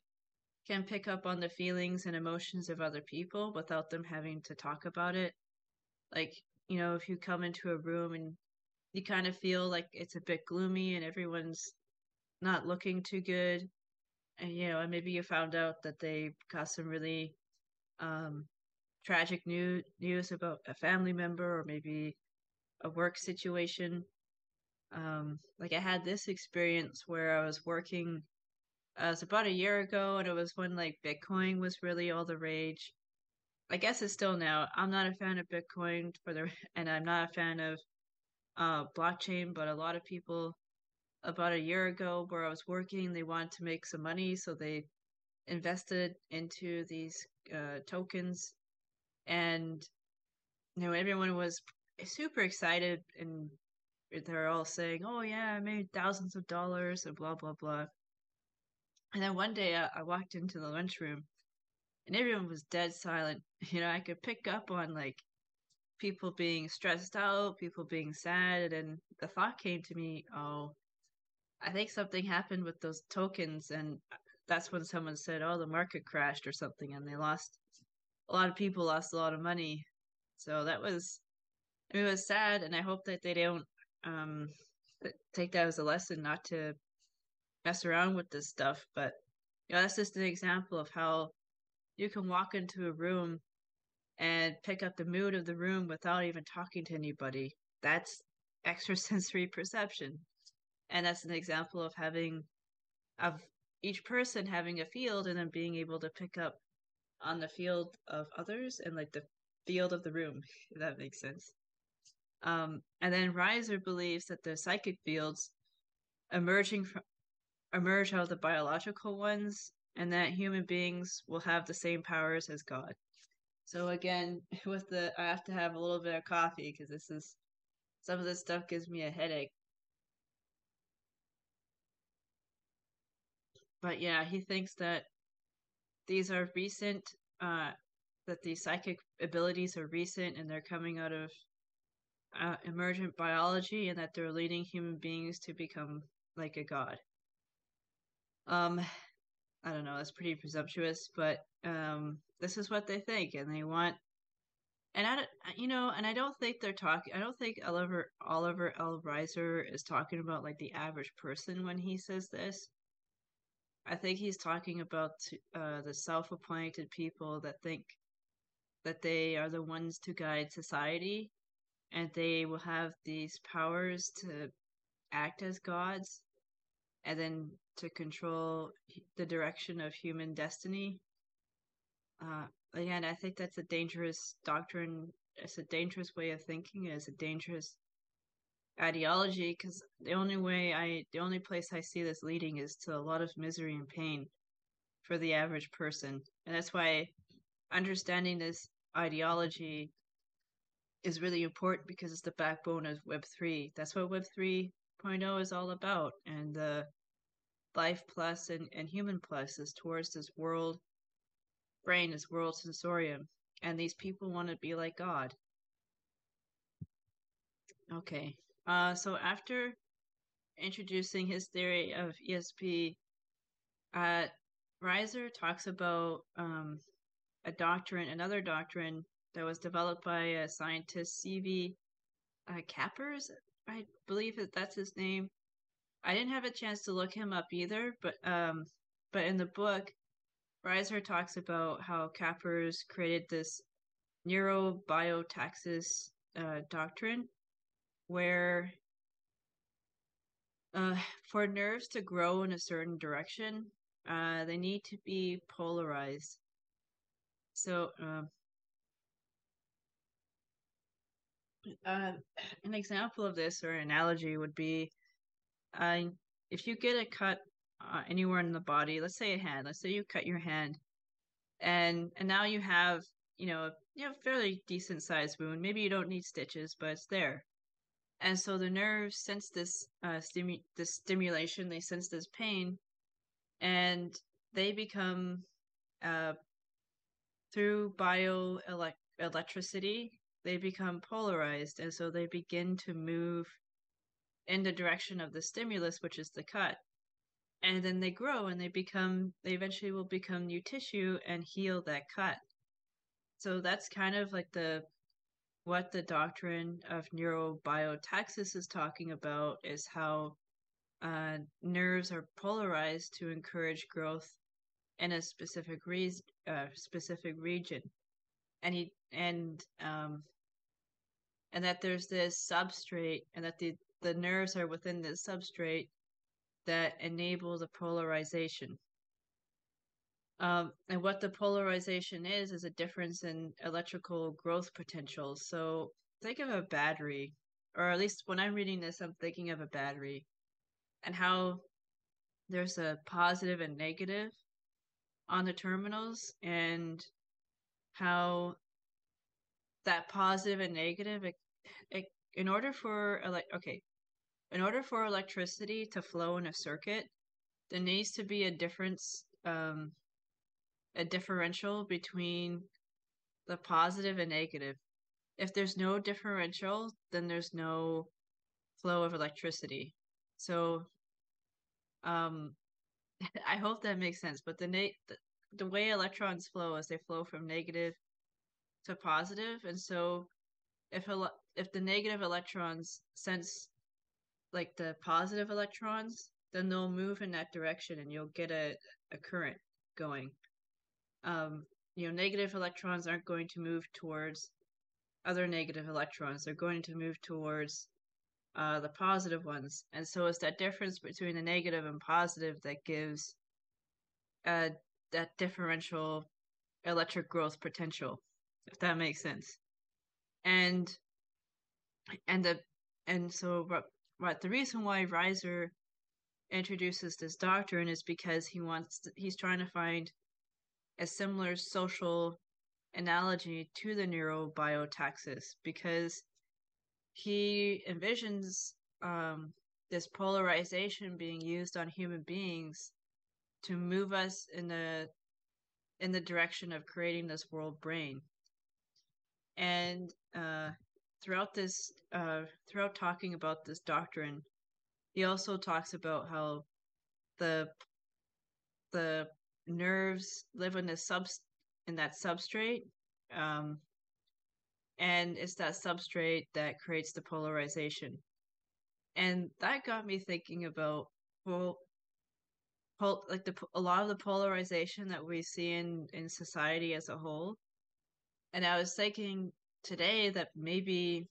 can pick up on the feelings and emotions of other people without them having to talk about it. Like, you know, if you come into a room and you kind of feel like it's a bit gloomy and everyone's not looking too good. And you know and maybe you found out that they got some really um tragic new news about a family member or maybe a work situation. Um like i had this experience where i was working uh, it was about a year ago and it was when like bitcoin was really all the rage. I guess it's still now. I'm not a fan of bitcoin for the and i'm not a fan of uh blockchain but a lot of people about a year ago where I was working. They wanted to make some money, so they invested into these uh, tokens, and you know everyone was super excited, and they're all saying, "Oh yeah, I made thousands of dollars," and blah blah blah. And then one day I, I walked into the lunchroom, and everyone was dead silent. You know, I could pick up on like people being stressed out, people being sad, and the thought came to me, "Oh." I think something happened with those tokens, and that's when someone said, "Oh, the market crashed or something," and they lost. A lot of people lost a lot of money, so that was. I mean, it was sad, and I hope that they don't um, take that as a lesson not to mess around with this stuff. But you know, that's just an example of how you can walk into a room and pick up the mood of the room without even talking to anybody. That's extrasensory perception. And that's an example of having of each person having a field and then being able to pick up on the field of others and like the field of the room, if that makes sense. Um, and then Reiser believes that the psychic fields emerging from emerge out of the biological ones, and that human beings will have the same powers as God. So again, with the I have to have a little bit of coffee because this is some of this stuff gives me a headache. But yeah, he thinks that these are recent uh that these psychic abilities are recent and they're coming out of uh, emergent biology and that they're leading human beings to become like a god. Um, I don't know, that's pretty presumptuous, but um, this is what they think, and they want. And I, don't, you know, and I don't think they're talking. I don't think Oliver Oliver L. Reiser is talking about like the average person when he says this. I think he's talking about uh, the self-appointed people that think that they are the ones to guide society and they will have these powers to act as gods and then to control the direction of human destiny. Uh, again, I think that's a dangerous doctrine. It's a dangerous way of thinking. It's a dangerous ideology because the only way I, the only place I see this leading is to a lot of misery and pain for the average person, and that's why understanding this ideology is really important because it's the backbone of Web three. That's what Web 3.0 is all about, and the life plus and, and human plus is towards this world brain, this world sensorium, and these people want to be like God. Okay, uh, so after introducing his theory of ESP, uh, Reiser talks about um, a doctrine, another doctrine that was developed by a scientist, C.V. Uh, Kappers, I believe that that's his name. I didn't have a chance to look him up either, but um, but in the book, Reiser talks about how Kappers created this neurobiotaxis uh, doctrine, where uh, for nerves to grow in a certain direction, uh, they need to be polarized. So, um, uh, an example of this or an analogy would be uh, if you get a cut uh, anywhere in the body, let's say a hand, let's say you cut your hand, and and now you have you know you know fairly decent sized wound. Maybe you don't need stitches, but it's there. And so the nerves sense this uh, stimu- this stimulation, they sense this pain, and they become uh, through bioelectricity, they become polarized, and so they begin to move in the direction of the stimulus, which is the cut. And then they grow and they become, they eventually will become new tissue and heal that cut. So that's kind of like the, what the doctrine of neurobiotaxis is talking about is how uh, nerves are polarized to encourage growth in a specific re- uh, specific region, and he and um, and that there's this substrate, and that the the nerves are within this substrate that enable the polarization. Um, and what the polarization is, is a difference in electrical growth potential. So think of a battery, or at least when I'm reading this, I'm thinking of a battery and how there's a positive and negative on the terminals, and how that positive and negative, it, it, in order for, like, okay, in order for electricity to flow in a circuit, there needs to be a difference, um, a differential between the positive and negative. If there's no differential, then there's no flow of electricity. So, um, I hope that makes sense. But the, na- the the way electrons flow is they flow from negative to positive, and so if ele- if the negative electrons sense like the positive electrons, then they'll move in that direction and you'll get a, a current going. Um, you know, negative electrons aren't going to move towards other negative electrons. They're going to move towards uh, the positive ones. And so it's that difference between the negative and positive that gives uh, that differential electric growth potential, if that makes sense. And and the and so what, what the reason why Reiser introduces this doctrine is because he wants to, he's trying to find a similar social analogy to the neurobiotaxis because he envisions um, this polarization being used on human beings to move us in the in the direction of creating this world brain. And uh, throughout this, uh, throughout talking about this doctrine, he also talks about how the the nerves live in the sub in that substrate, um, and it's that substrate that creates the polarization. And that got me thinking about well, pol- like the a lot of the polarization that we see in in society as a whole. And I was thinking today that maybe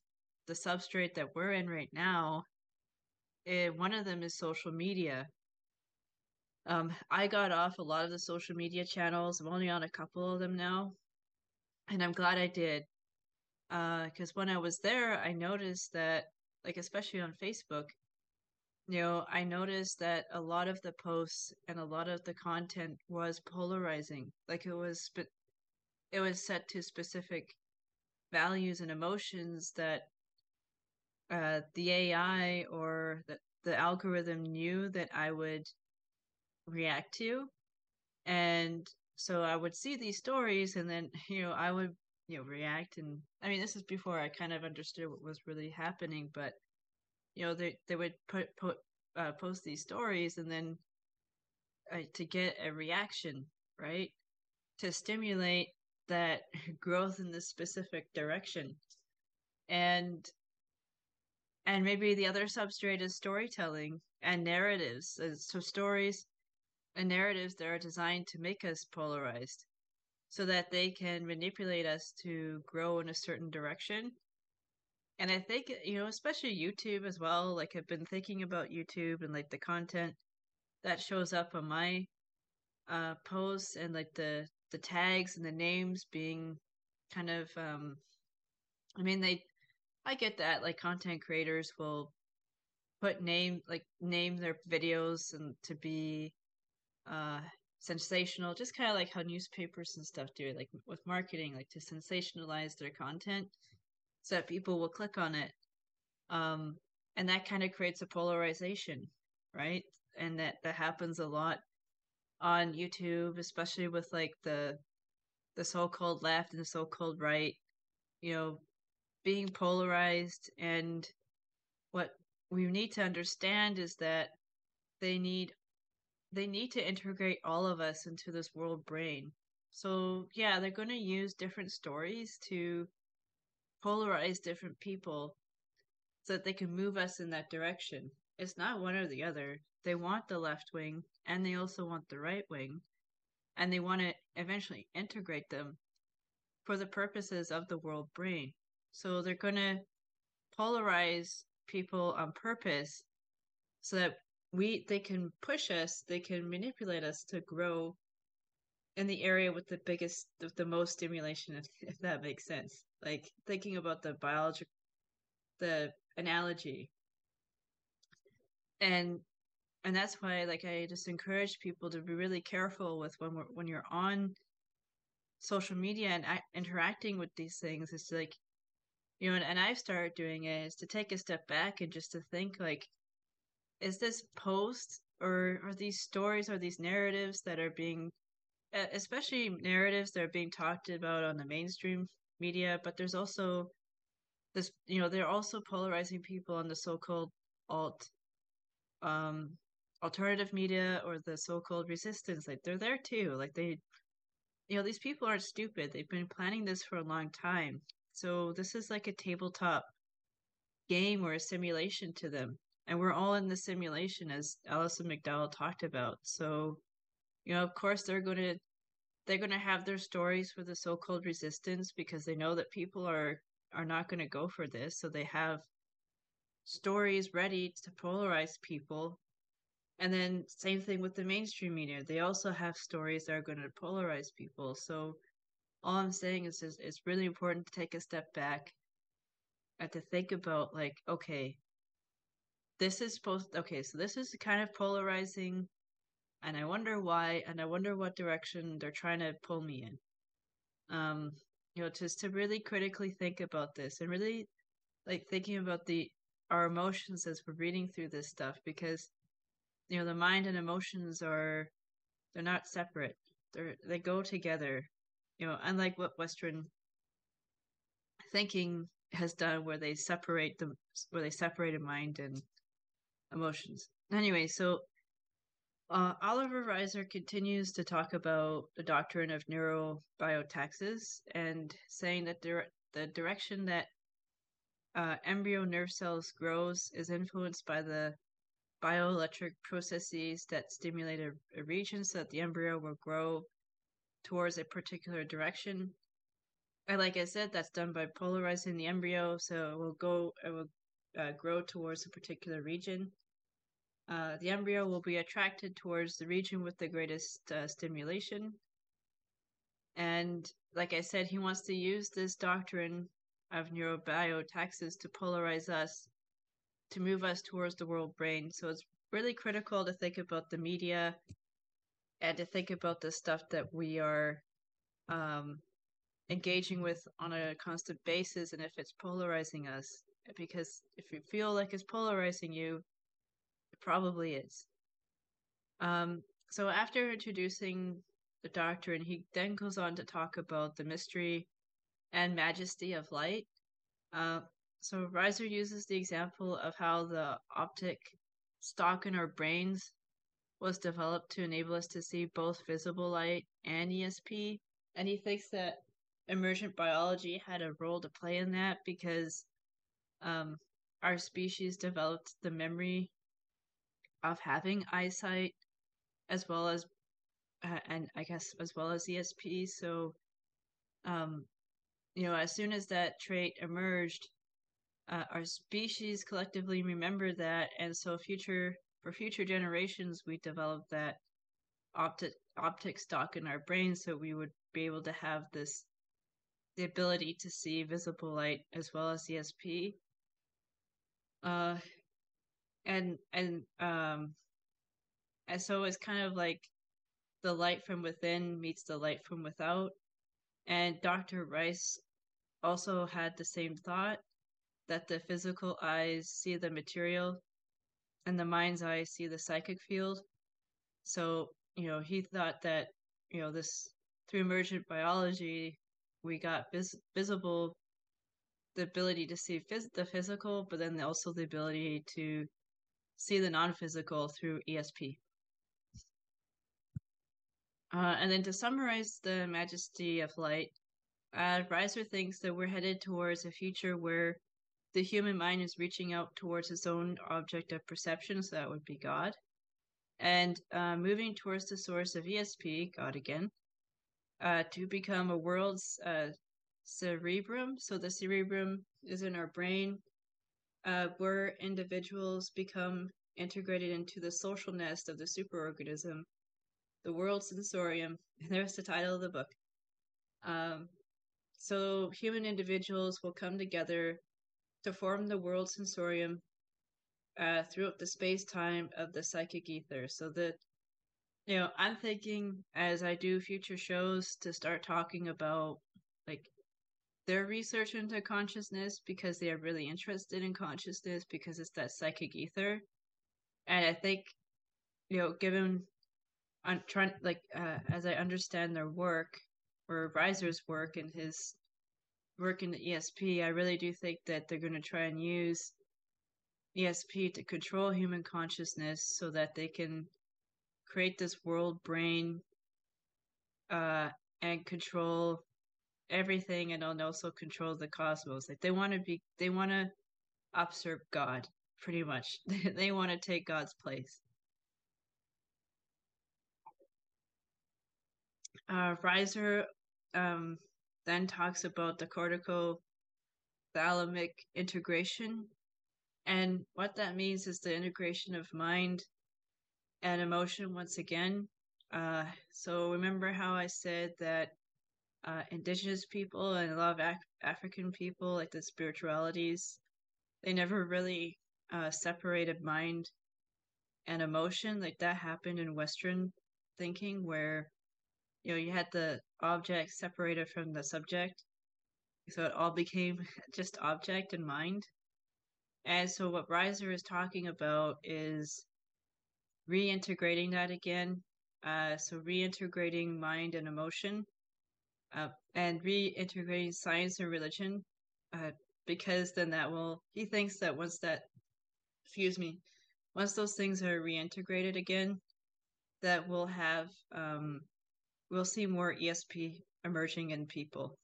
the substrate that we're in right now, it, eh, one of them is social media. Um, I got off a lot of the social media channels. I'm only on a couple of them now, and I'm glad I did. Because uh, when I was there, I noticed that, like especially on Facebook, you know, I noticed that a lot of the posts and a lot of the content was polarizing. Like it was, but it was set to specific values and emotions that uh, the AI or the, the algorithm knew that I would react to. And so I would see these stories and then, you know, I would, you know, react. And I mean, this is before I kind of understood what was really happening, but you know they they would put put uh, post these stories and then uh, to get a reaction right to stimulate that growth in this specific direction and and maybe the other substrate is storytelling and narratives so stories and narratives that are designed to make us polarized so that they can manipulate us to grow in a certain direction. And I think, you know, especially YouTube as well, like I've been thinking about YouTube and like the content that shows up on my uh posts and like the the tags and the names being kind of um I mean they I get that like content creators will put name like name their videos and to be uh sensational just kind of like how newspapers and stuff do like with marketing like to sensationalize their content so that people will click on it. Um, and that kind of creates a polarization, right? And that that happens a lot on YouTube, especially with like the the so-called left and the so-called right, you know, being polarized and what we need to understand is that they need they need to integrate all of us into this world brain. So, yeah, they're going to use different stories to polarize different people so that they can move us in that direction. It's not one or the other. They want the left wing and they also want the right wing. And they want to eventually integrate them for the purposes of the world brain. So they're going to polarize people on purpose so that we they can push us, they can manipulate us to grow in the area with the biggest with the most stimulation if, if that makes sense. Like thinking about the biological the analogy. And and that's why like i just encourage people to be really careful with when we're when you're on social media and interacting with these things is like you know and, and i've started doing it is to take a step back and just to think like is this post or are these stories or these narratives that are being especially narratives that are being talked about on the mainstream media, but there's also this, you know, they're also polarizing people on the so-called alt, um, alternative media or the so-called resistance. Like they're there too. Like they, you know, these people aren't stupid. They've been planning this for a long time. So this is like a tabletop game or a simulation to them. And we're all in the simulation as Alison McDowell talked about. So, you know, of course they're going to they're going to have their stories for the so-called resistance because they know that people are are not going to go for this, so they have stories ready to polarize people. And then same thing with the mainstream media. They also have stories that are going to polarize people. So all I'm saying is, is it's really important to take a step back and to think about like, okay, this is supposed okay, so this is kind of polarizing and I wonder why and I wonder what direction they're trying to pull me in. Um, you know, just to really critically think about this and really like thinking about the our emotions as we're reading through this stuff because you know the mind and emotions are they're not separate they're they go together you know unlike what western thinking has done where they separate the where they separated mind and emotions anyway so uh, Oliver Reiser continues to talk about the doctrine of neurobiotaxis and saying that the, the direction that uh, embryo nerve cells grows is influenced by the bioelectric processes that stimulate a, a region so that the embryo will grow towards a particular direction. And like I said, that's done by polarizing the embryo, so it will go, it will uh, grow towards a particular region. Uh, the embryo will be attracted towards the region with the greatest uh, stimulation. And like I said, he wants to use this doctrine of neurobiotaxis to polarize us, to move us towards the world brain. So it's really critical to think about the media and to think about the stuff that we are um, engaging with on a constant basis and if it's polarizing us. Because if you feel like it's polarizing you, probably is. Um, so after introducing the doctrine, he then goes on to talk about the mystery and majesty of light. Uh, so Reiser uses the example of how the optic stalk in our brains was developed to enable us to see both visible light and ESP. And he thinks that emergent biology had a role to play in that because um, our species developed the memory of having eyesight as well as uh, and I guess as well as ESP. So um, you know, as soon as that trait emerged, uh, our species collectively remembered that, and so future for future generations, we developed that optic optic stalk in our brains, so we would be able to have this the ability to see visible light as well as ESP. Uh, and and um, and so it's kind of like the light from within meets the light from without and Dr. Rice also had the same thought that the physical eyes see the material and the mind's eyes see the psychic field. So, you know, he thought that, you know, this through emergent biology, we got vis- visible the ability to see phys- the physical, but then also the ability to see the non physical through ESP. Uh, and then to summarize the majesty of light, uh, thinks that we're headed towards a future where the human mind is reaching out towards its own object of perception, so that would be God, and uh, moving towards the source of ESP, God again, uh, to become a world's uh, cerebrum. So the cerebrum is in our brain, uh, where individuals become integrated into the social nest of the superorganism the World Sensorium. And there's the title of the book. Um, so human individuals will come together to form the World Sensorium uh, throughout the space time of the psychic ether. So that, you know, I'm thinking as I do future shows to start talking about like their research into consciousness because they are really interested in consciousness because it's that psychic ether. And I think, you know, given I'm trying like uh, as I understand their work or Reiser's work and his work in the ESP, I really do think that they're going to try and use ESP to control human consciousness so that they can create this world brain uh, and control everything and also control the cosmos. Like they want to be, they want to observe God pretty much. they want to take God's place. Uh, Reiser um, then talks about the cortical thalamic integration. And what that means is the integration of mind and emotion once again. Uh, so remember how I said that uh, indigenous people and a lot of Af- African people, like the spiritualities, they never really uh, separated mind and emotion. Like that happened in Western thinking, where you know you had the object separated from the subject, so it all became just object and mind. And so what Reiser is talking about is reintegrating that again. Uh, so reintegrating mind and emotion, uh, and reintegrating science and religion, uh, because then that will. He thinks that once that, excuse me, once those things are reintegrated again, that we'll have, um, we'll see more ESP emerging in people.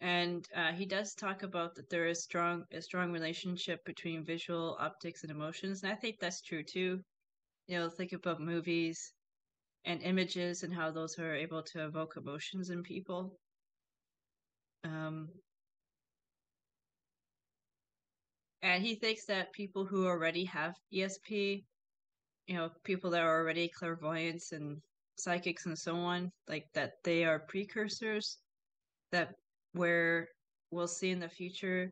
And uh, he does talk about that there is strong a strong relationship between visual, optics, and emotions, and I think that's true too. You know, think about movies and images and how those are able to evoke emotions in people. Um, and he thinks that people who already have ESP, you know, people that are already clairvoyants and psychics and so on, like that they are precursors that where we'll see in the future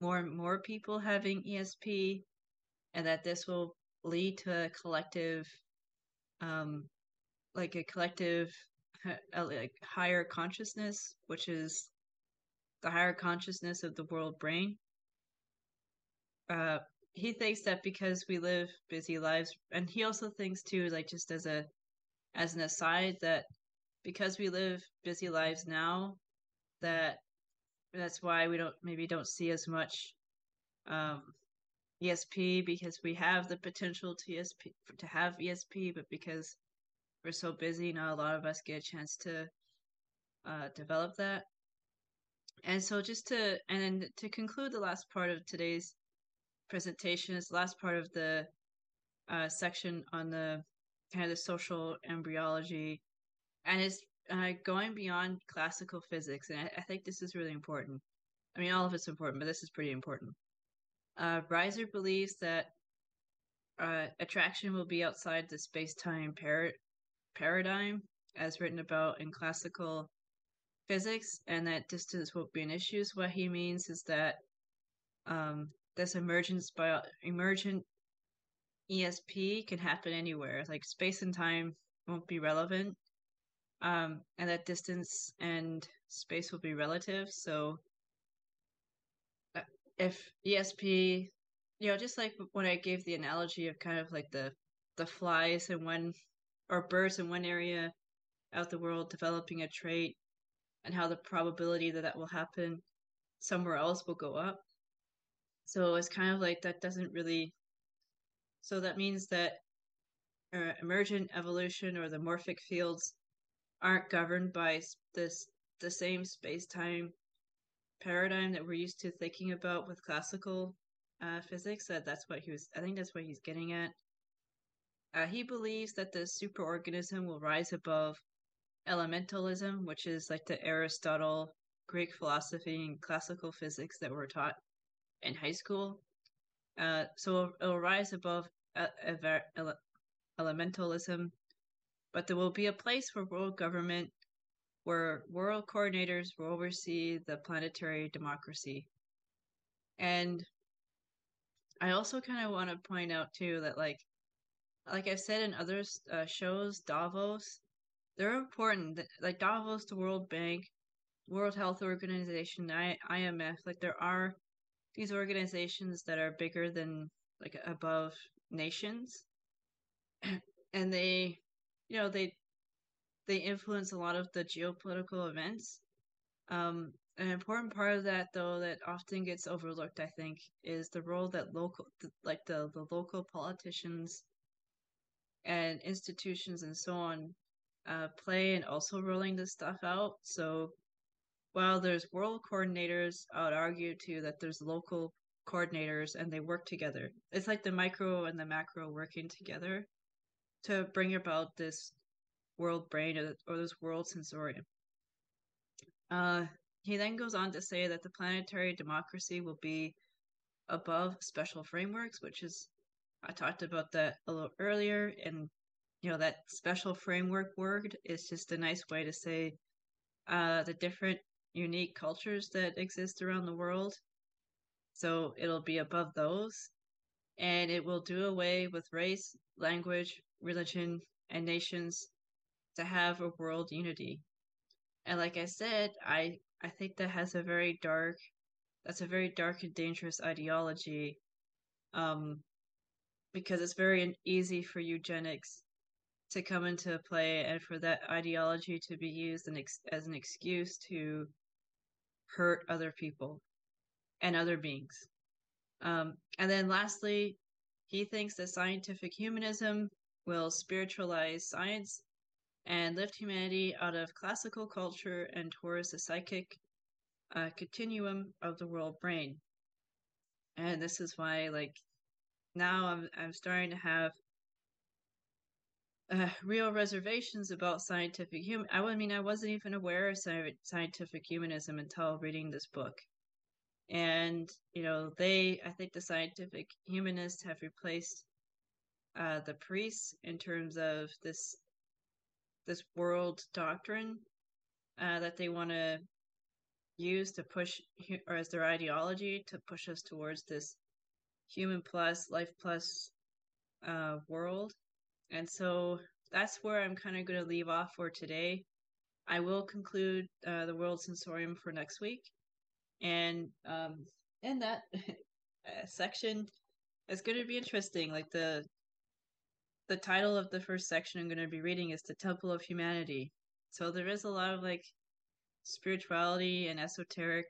more and more people having ESP, and that this will lead to a collective, um, like a collective, a, like higher consciousness, which is the higher consciousness of the world brain. Uh, he thinks that because we live busy lives, and he also thinks too, like just as a, as an aside, that because we live busy lives now, that that's why we don't maybe don't see as much um, ESP because we have the potential to ESP to have ESP, but because we're so busy, not a lot of us get a chance to uh, develop that. And so, just to and then to conclude the last part of today's presentation is the last part of the uh, section on the kind of the social embryology, and it's uh, going beyond classical physics, and I, I, think this is really important. I mean, all of it's important, but this is pretty important. Uh, Reiser believes that uh, attraction will be outside the space-time par- paradigm, as written about in classical physics, and that distance won't be an issue. So what he means is that um, this emergence bio- emergent ESP can happen anywhere. Like space and time won't be relevant um, and that distance and space will be relative. So uh, if ESP, you know, just like when I gave the analogy of kind of like the the flies in one or birds in one area out the world developing a trait, and how the probability that that will happen somewhere else will go up. So it's kind of like that doesn't really. So that means that uh, emergent evolution or the morphic fields aren't governed by this the same space-time paradigm that we're used to thinking about with classical uh, physics. That that's what he was. I think that's what he's getting at. Uh, he believes that the superorganism will rise above elementalism, which is like the Aristotle Greek philosophy and classical physics that were taught in high school. Uh, so it'll, rise above elementalism but there will be a place for world government where world coordinators will oversee the planetary democracy. And I also kind of want to point out too that like like I've said in other uh, shows, Davos, they're important. Like Davos, the World Bank, World Health Organization, I, IMF, like there are these organizations that are bigger than like above nations, and they you know they they influence a lot of the geopolitical events. Um, an important part of that, though, that often gets overlooked, I think, is the role that local, like the the local politicians and institutions and so on, uh, play in also rolling this stuff out. So while there's world coordinators, I would argue too that there's local coordinators and they work together. It's like the micro and the macro working together to bring about this world brain or, this world sensorium. Uh, he then goes on to say that the planetary democracy will be above special frameworks, which is I talked about that a little earlier, and you know that special framework word is just a nice way to say uh, the different unique cultures that exist around the world. So it'll be above those, and it will do away with race, language, religion, and nations to have a world unity. And like I said, I I think that has a very dark that's a very dark and dangerous ideology. Um because it's very easy for eugenics to come into play and for that ideology to be used as an excuse to hurt other people and other beings. Um, and then lastly, he thinks that scientific humanism will spiritualize science and lift humanity out of classical culture and towards the psychic uh, continuum of the world brain. And this is why, like, now I'm I'm starting to have uh, real reservations about scientific human. I mean, I wasn't even aware of scientific humanism until reading this book. And you know, they I think the scientific humanists have replaced uh, the priests in terms of this this world doctrine uh, that they want to use to push or as their ideology to push us towards this human plus life plus uh, world and so that's where i'm kind of going to leave off for today i will conclude uh, the world sensorium for next week and um, in that uh, section it's going to be interesting like the the title of the first section I'm going to be reading is The Temple of Humanity. So there is a lot of like spirituality and esoteric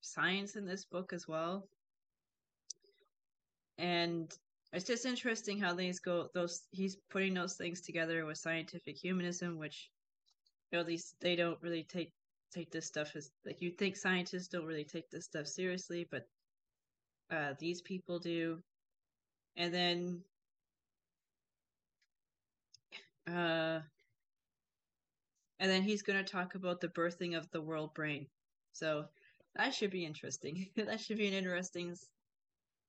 science in this book as well. And it's just interesting how these go those he's putting those things together with scientific humanism, which you know these they don't really take take this stuff as like you think scientists don't really take this stuff seriously, but uh, these people do. And then uh, and then he's going to talk about the birthing of the world brain. So that should be interesting. that should be an interesting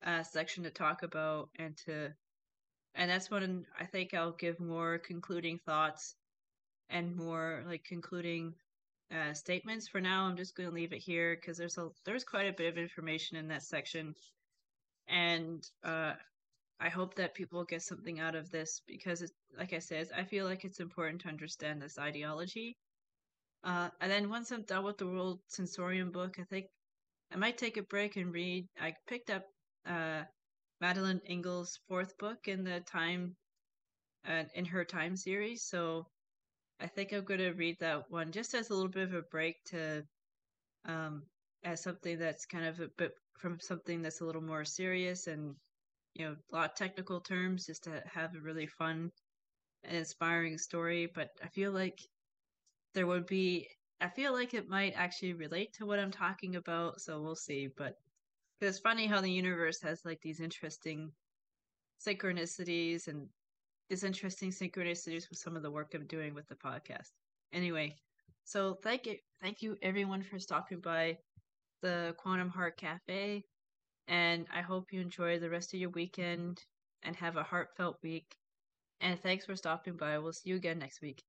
uh, section to talk about and to, and that's when I think I'll give more concluding thoughts and more like concluding uh, statements. For now, I'm just going to leave it here because there's a there's quite a bit of information in that section, and uh, I hope that people get something out of this because, it's, like I said, I feel like it's important to understand this ideology. Uh, and then once I'm done with the World Sensorium book, I think I might take a break and read. I picked up uh, Madeleine L'Engle's fourth book in the time, uh, in her time series. So I think I'm going to read that one just as a little bit of a break to, um, as something that's kind of a bit from something that's a little more serious and you know a lot of technical terms just to have a really fun and inspiring story but i feel like there would be i feel like it might actually relate to what i'm talking about so we'll see but it's funny how the universe has like these interesting synchronicities and these interesting synchronicities with some of the work i'm doing with the podcast anyway so thank you thank you everyone for stopping by the quantum heart cafe and I hope you enjoy the rest of your weekend and have a heartfelt week. And thanks for stopping by. We'll see you again next week.